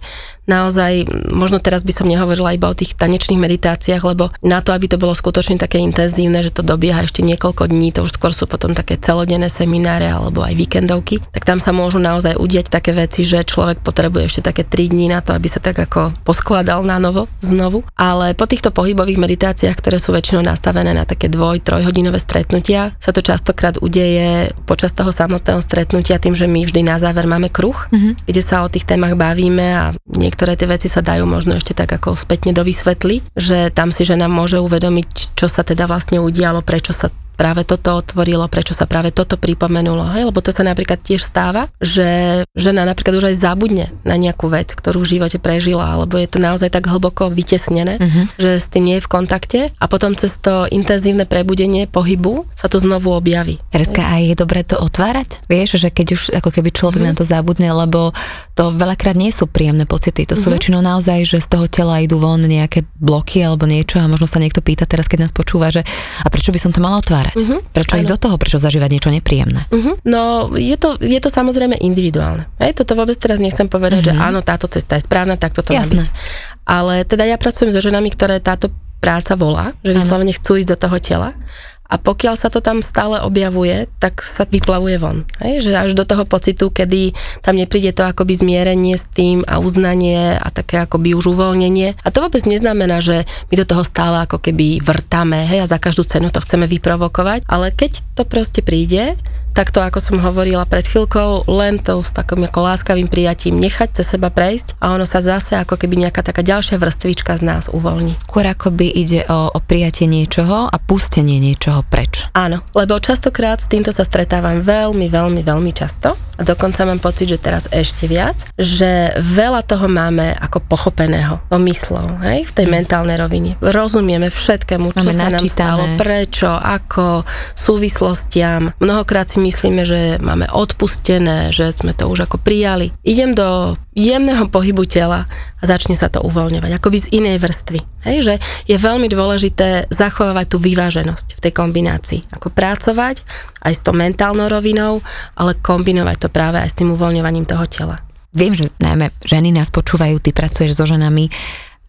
naozaj, možno teraz by som nehovorila iba o tých tanečných meditáciách, lebo na to, aby to bolo skutočne také intenzívne, že to dobieha ešte niekoľko dní, to už skôr sú potom také celodenné semináre alebo aj víkendovky, tak tam sa môžu naozaj udiať také veci, že človek potrebuje ešte také 3 dní na to, aby sa tak ako poskladal na novo, znovu. Ale po týchto pohybových meditáciách, ktoré sú väčšinou nastavené na také dvoj, trojhodinové stretnutia, sa to častokrát udeje počas toho samotného stretnutia tým, že my vždy na záver máme kruh, mm-hmm. kde sa o tých témach bavíme a niektoré tie veci sa dajú možno ešte tak ako spätne dovysvetliť, že tam si žena môže uvedomiť, čo sa teda vlastne udialo, prečo sa práve toto otvorilo, prečo sa práve toto pripomenulo. Hej? Lebo to sa napríklad tiež stáva, že žena napríklad už aj zabudne na nejakú vec, ktorú v živote prežila, alebo je to naozaj tak hlboko vytesnené, uh-huh. že s tým nie je v kontakte a potom cez to intenzívne prebudenie pohybu sa to znovu objaví. Tereska, aj je dobré to otvárať? Vieš, že keď už ako keby človek uh-huh. na to zabudne, lebo to veľakrát nie sú príjemné pocity, to sú uh-huh. väčšinou naozaj, že z toho tela idú von nejaké bloky alebo niečo a možno sa niekto pýta teraz, keď nás počúva, že a prečo by som to mala otvárať? Uh-huh. Prečo ano. ísť do toho? Prečo zažívať niečo nepríjemné? Uh-huh. No, je to, je to samozrejme individuálne. Hej, toto vôbec teraz nechcem povedať, uh-huh. že áno, táto cesta je správna, tak toto má byť. Ale teda ja pracujem so ženami, ktoré táto práca volá, že vyslovene chcú ísť do toho tela a pokiaľ sa to tam stále objavuje, tak sa vyplavuje von. Hej? Že až do toho pocitu, kedy tam nepríde to akoby zmierenie s tým a uznanie a také akoby už uvoľnenie. A to vôbec neznamená, že my do toho stále ako keby vrtame hej? a za každú cenu to chceme vyprovokovať, ale keď to proste príde, takto ako som hovorila pred chvíľkou, len to s takým ako láskavým prijatím nechať cez seba prejsť a ono sa zase ako keby nejaká taká ďalšia vrstvička z nás uvoľní. Skôr by ide o, o prijatie niečoho a pustenie niečoho preč. Áno, lebo častokrát s týmto sa stretávam veľmi, veľmi, veľmi často a dokonca mám pocit, že teraz ešte viac, že veľa toho máme ako pochopeného, pomyslov, hej, v tej mm. mentálnej rovine. Rozumieme všetkému, čo máme sa nám stalo, prečo, ako, súvislostiam. Mnohokrát si myslíme, že máme odpustené, že sme to už ako prijali. Idem do jemného pohybu tela a začne sa to uvoľňovať, akoby z inej vrstvy. Hej, že je veľmi dôležité zachovávať tú vyváženosť v tej kombinácii. Ako pracovať aj s tou mentálnou rovinou, ale kombinovať to práve aj s tým uvoľňovaním toho tela. Viem, že najmä ženy nás počúvajú, ty pracuješ so ženami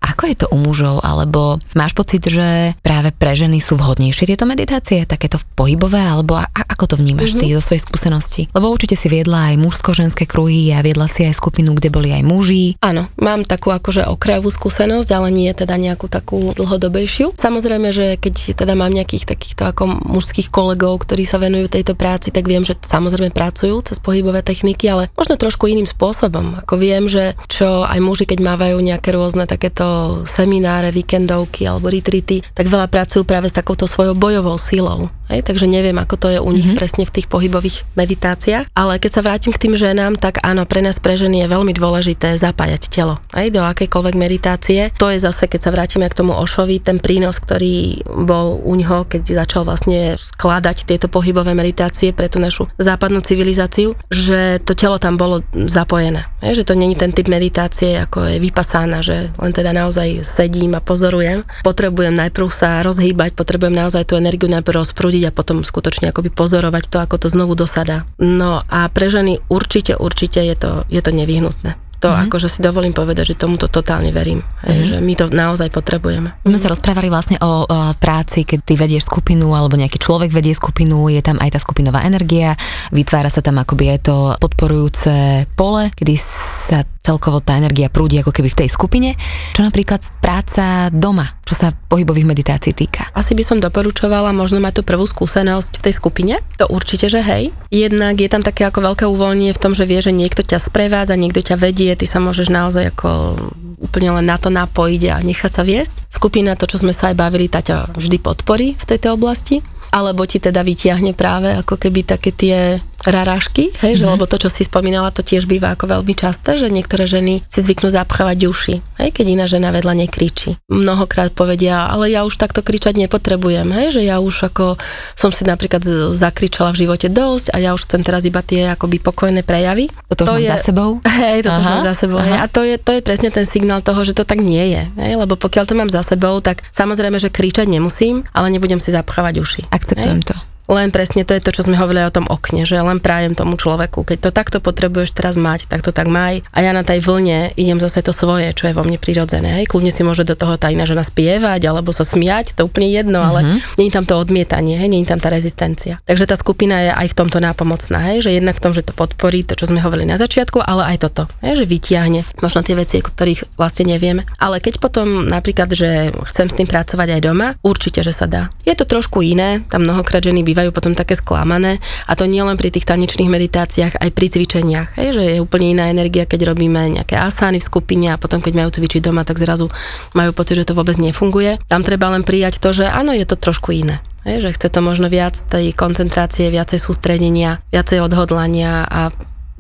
ako je to u mužov? Alebo máš pocit, že práve pre ženy sú vhodnejšie tieto meditácie, takéto pohybové? Alebo a, ako to vnímaš mm-hmm. ty zo svojej skúsenosti? Lebo určite si viedla aj mužsko-ženské kruhy a viedla si aj skupinu, kde boli aj muži. Áno, mám takú akože okrajovú skúsenosť, ale nie teda nejakú takú dlhodobejšiu. Samozrejme, že keď teda mám nejakých takýchto ako mužských kolegov, ktorí sa venujú tejto práci, tak viem, že samozrejme pracujú cez pohybové techniky, ale možno trošku iným spôsobom. Ako viem, že čo aj muži, keď mávajú nejaké rôzne takéto semináre, víkendovky alebo retreaty, tak veľa pracujú práve s takouto svojou bojovou silou. Hej, takže neviem, ako to je u nich mm-hmm. presne v tých pohybových meditáciách, ale keď sa vrátim k tým ženám, tak áno, pre nás, pre ženy je veľmi dôležité zapájať telo, aj do akejkoľvek meditácie. To je zase, keď sa vrátime k tomu Ošovi, ten prínos, ktorý bol u ňoho, keď začal vlastne skladať tieto pohybové meditácie pre tú našu západnú civilizáciu, že to telo tam bolo zapojené. Hej, že to není ten typ meditácie, ako je vypasána, že len teda naozaj sedím a pozorujem. Potrebujem najprv sa rozhýbať, potrebujem naozaj tú energiu najprv rozprúdiť a potom skutočne akoby pozorovať to, ako to znovu dosadá. No a pre ženy určite, určite je to, je to nevyhnutné to mm-hmm. akože si dovolím povedať, že tomuto totálne verím. Mm-hmm. Že my to naozaj potrebujeme. Sme sa rozprávali vlastne o, o práci, keď ty vedieš skupinu alebo nejaký človek vedie skupinu, je tam aj tá skupinová energia, vytvára sa tam akoby aj to podporujúce pole, kedy sa celkovo tá energia prúdi ako keby v tej skupine. Čo napríklad práca doma, čo sa pohybových meditácií týka? Asi by som doporučovala možno mať tú prvú skúsenosť v tej skupine. To určite, že hej. Jednak je tam také ako veľké uvoľnenie v tom, že vie, že niekto ťa sprevádza, niekto ťa vedie, ty sa môžeš naozaj ako úplne len na to napojiť a nechať sa viesť. Skupina, to, čo sme sa aj bavili, tá ťa vždy podporí v tejto oblasti alebo ti teda vytiahne práve ako keby také tie rarážky, hej, mm-hmm. že, mhm. lebo to, čo si spomínala, to tiež býva ako veľmi časté, že niektoré ženy si zvyknú zapchávať uši, hej, keď iná žena vedľa nekričí. Mnohokrát povedia, ale ja už takto kričať nepotrebujem, hej, že ja už ako som si napríklad zakričala v živote dosť a ja už chcem teraz iba tie akoby pokojné prejavy. Toto to už je, za sebou? Hej, toto už mám za sebou, hej, a to je, to je presne ten signál toho, že to tak nie je, hej, lebo pokiaľ to mám za sebou, tak samozrejme, že kričať nemusím, ale nebudem si zapchávať uši. Akceptujem hej. to. Len presne to je to, čo sme hovorili o tom okne, že len prajem tomu človeku. Keď to takto potrebuješ teraz mať, tak to tak maj. A ja na tej vlne idem zase to svoje, čo je vo mne prirodzené. Hej. Kľudne si môže do toho tá iná žena spievať alebo sa smiať, to úplne jedno, mm-hmm. ale mhm. nie je tam to odmietanie, hej, nie je tam tá rezistencia. Takže tá skupina je aj v tomto nápomocná, hej, že jednak v tom, že to podporí to, čo sme hovorili na začiatku, ale aj toto, hej, že vytiahne možno tie veci, o ktorých vlastne nevieme. Ale keď potom napríklad, že chcem s tým pracovať aj doma, určite, že sa dá. Je to trošku iné, tam mnohokrát ženy bývajú potom také sklamané a to nie len pri tých tanečných meditáciách, aj pri cvičeniach, hej, že je úplne iná energia, keď robíme nejaké asány v skupine a potom keď majú cvičiť doma, tak zrazu majú pocit, že to vôbec nefunguje. Tam treba len prijať to, že áno, je to trošku iné. Hej, že chce to možno viac tej koncentrácie, viacej sústredenia, viacej odhodlania a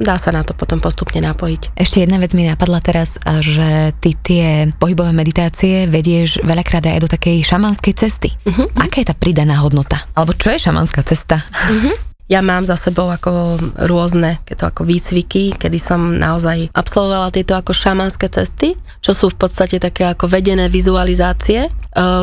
dá sa na to potom postupne napojiť. Ešte jedna vec mi napadla teraz, že ty tie pohybové meditácie vedieš veľakrát aj do takej šamanskej cesty. Uh-huh. Aká je tá pridaná hodnota? Alebo čo je šamanská cesta? Uh-huh. Ja mám za sebou ako rôzne to ako výcviky, kedy som naozaj absolvovala tieto ako šamanské cesty, čo sú v podstate také ako vedené vizualizácie. E,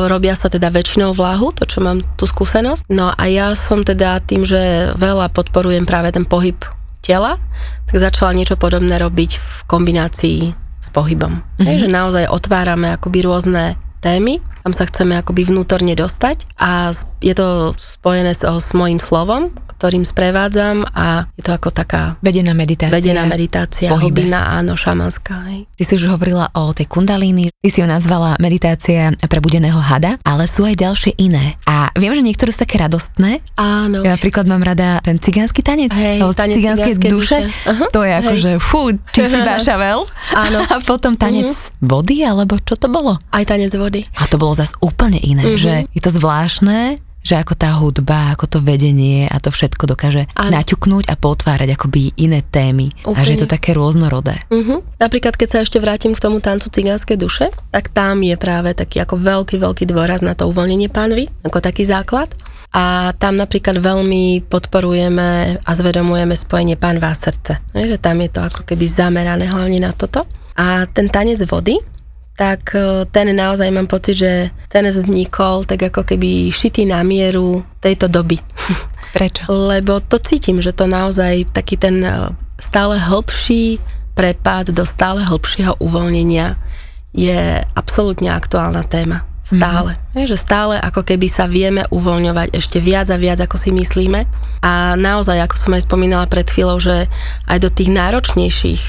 robia sa teda väčšinou vláhu, to čo mám tú skúsenosť. No a ja som teda tým, že veľa podporujem práve ten pohyb tela, tak začala niečo podobné robiť v kombinácii s pohybom. Mm-hmm. Hej, že naozaj otvárame akoby rôzne témy, tam sa chceme akoby vnútorne dostať a je to spojené s, s mojím slovom, ktorým sprevádzam a je to ako taká vedená meditácia. Vedená meditácia, hlbina, áno, šamanská. Hej. Ty si už hovorila o tej kundalíny, ty si ju nazvala meditácia prebudeného hada, ale sú aj ďalšie iné. A viem, že niektoré sú také radostné. Áno. Ja napríklad mám rada ten cigánsky tanec, hej, tanec cigánskej duše. duše. Uh-huh. To je ako, že fú, čistý bášavel. Áno. A potom tanec uh-huh. vody, alebo čo to bolo? Aj tanec vody. A to bolo zase úplne iné, uh-huh. že je to zvláštne, že ako tá hudba, ako to vedenie a to všetko dokáže ano. naťuknúť a potvárať akoby iné témy. Úplne. A že je to také rôznorodé. Uh-huh. Napríklad, keď sa ešte vrátim k tomu tancu cigánskej duše, tak tam je práve taký ako veľký, veľký dôraz na to uvoľnenie pánvy, ako taký základ. A tam napríklad veľmi podporujeme a zvedomujeme spojenie pánva a srdce. Že tam je to ako keby zamerané hlavne na toto. A ten tanec vody, tak e, ten naozaj mám pocit, že ten vznikol tak ako keby šitý na mieru tejto doby. Prečo? Lebo to cítim, že to naozaj taký ten e, stále hĺbší prepad do stále hĺbšieho uvoľnenia je absolútne aktuálna téma. Stále. Mm-hmm. Je, že stále ako keby sa vieme uvoľňovať ešte viac a viac, ako si myslíme. A naozaj, ako som aj spomínala pred chvíľou, že aj do tých náročnejších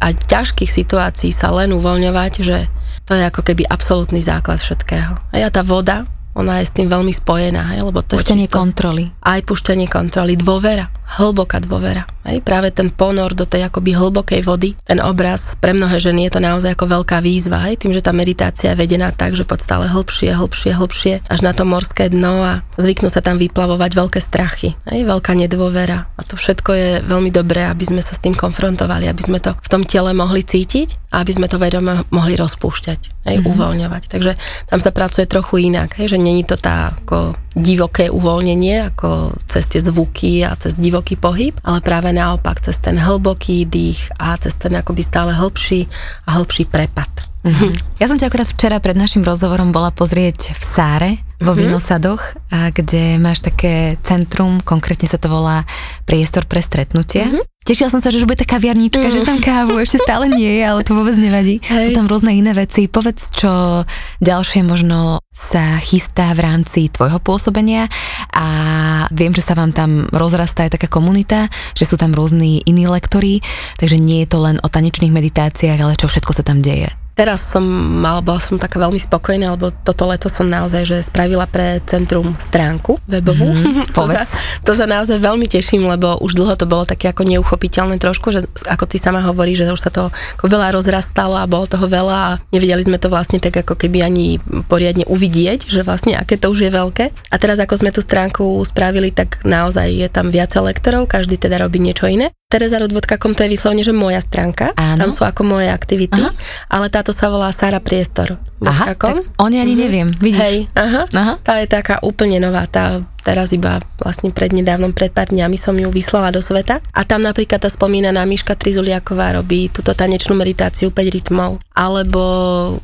a ťažkých situácií sa len uvoľňovať, že to je ako keby absolútny základ všetkého. A tá voda, ona je s tým veľmi spojená, hej, lebo to puštenie je čisto, kontroly. Aj puštenie kontroly, dôvera. Hlboká dôvera. Hej, práve ten ponor do tej akoby hlbokej vody, ten obraz, pre mnohé ženy je to naozaj ako veľká výzva, hej, tým, že tá meditácia je vedená tak, že poď stále hlbšie, hlbšie, hlbšie, až na to morské dno a zvyknú sa tam vyplavovať veľké strachy, hej, veľká nedôvera. A to všetko je veľmi dobré, aby sme sa s tým konfrontovali, aby sme to v tom tele mohli cítiť a aby sme to vedome mohli rozpúšťať, hej, mm-hmm. uvoľňovať. Takže tam sa pracuje trochu inak, hej, že není to tá ako divoké uvoľnenie, ako cez tie zvuky a cez divoký pohyb, ale práve naopak cez ten hlboký dých a cez ten akoby stále hĺbší a hĺbší prepad. Mm-hmm. Ja som ťa akurát včera pred našim rozhovorom bola pozrieť v Sáre, vo mm-hmm. Vinosadoch, a kde máš také centrum, konkrétne sa to volá priestor pre stretnutie. Mm-hmm. Tešila som sa, že už bude taká viarnička, mm. že tam kávu, ešte stále nie je, ale to vôbec nevadí. Hej. Sú tam rôzne iné veci. Povedz, čo ďalšie možno sa chystá v rámci tvojho pôsobenia a viem, že sa vám tam rozrastá aj taká komunita, že sú tam rôzni iní lektorí, takže nie je to len o tanečných meditáciách, ale čo všetko sa tam deje. Teraz som mal, bola som taká veľmi spokojná, lebo toto leto som naozaj že spravila pre centrum stránku webovú. Mm, to, sa, to sa naozaj veľmi teším, lebo už dlho to bolo také ako neuchopiteľné trošku, že ako ty sama hovorí, že už sa to ako veľa rozrastalo a bolo toho veľa a nevedeli sme to vlastne tak ako keby ani poriadne uvidieť, že vlastne aké to už je veľké. A teraz ako sme tú stránku spravili, tak naozaj je tam viacej lektorov, každý teda robí niečo iné. Terezarod.com to je vyslovene, že moja stránka. Áno. Tam sú ako moje aktivity, aha. ale táto sa volá Sara Priestor. Aha, tak oni ani mm-hmm. neviem, vidíš. Hej, aha, aha. Tá je taká úplne nová, tá teraz iba vlastne prednedávnom, pred pár dňami som ju vyslala do sveta. A tam napríklad tá spomínaná Miška Trizuliaková robí túto tanečnú meditáciu 5 rytmov. Alebo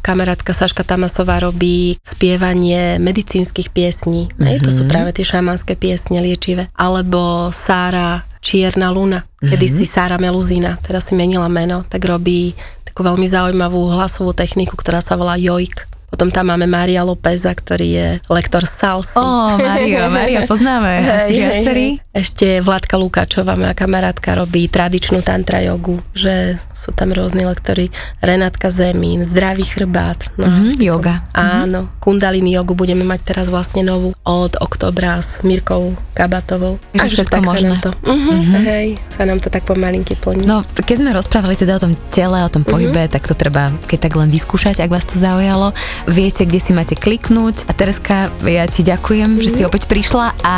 kamarátka Saška Tamasová robí spievanie medicínskych piesní. Mm-hmm. Hej, to sú mhm. práve tie šamanské piesne liečivé. Alebo Sára Čierna luna, kedy mm-hmm. si Sára Meluzina, teraz si menila meno, tak robí takú veľmi zaujímavú hlasovú techniku, ktorá sa volá jojk. Potom tam máme Maria Lópeza, ktorý je lektor salsy. Ó, oh, Mario, Maria poznáme, asi viacerí. Ešte Vládka Lukáčová, moja kamarátka, robí tradičnú tantra jogu, že sú tam rôzni lektory. Renátka Zemín, zdravý chrbát. No, mm-hmm, yoga. Áno, mm-hmm. kundalini jogu budeme mať teraz vlastne novú od oktobra s Mirkou Kabatovou. A všetko možné. Sa nám to, uh-huh, mm-hmm. hej, sa nám to tak pomalinky plní. No, keď sme rozprávali teda o tom tele, o tom pohybe, mm-hmm. tak to treba keď tak len vyskúšať, ak vás to zaujalo viete, kde si máte kliknúť. A Tereska, ja ti ďakujem, mm-hmm. že si mhm. opäť prišla a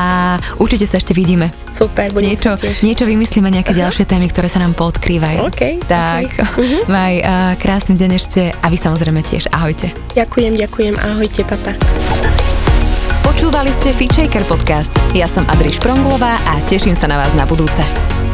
určite sa ešte vidíme. Super, budem niečo, niečo vymyslíme, nejaké Aha. ďalšie témy, ktoré sa nám poodkrývajú. OK. Tak, okay. Uh-huh. maj uh, krásny deň ešte a vy samozrejme tiež. Ahojte. Ďakujem, ďakujem. Ahojte, papa. Počúvali ste Fitchaker podcast. Ja som Adriš Pronglová a teším sa na vás na budúce.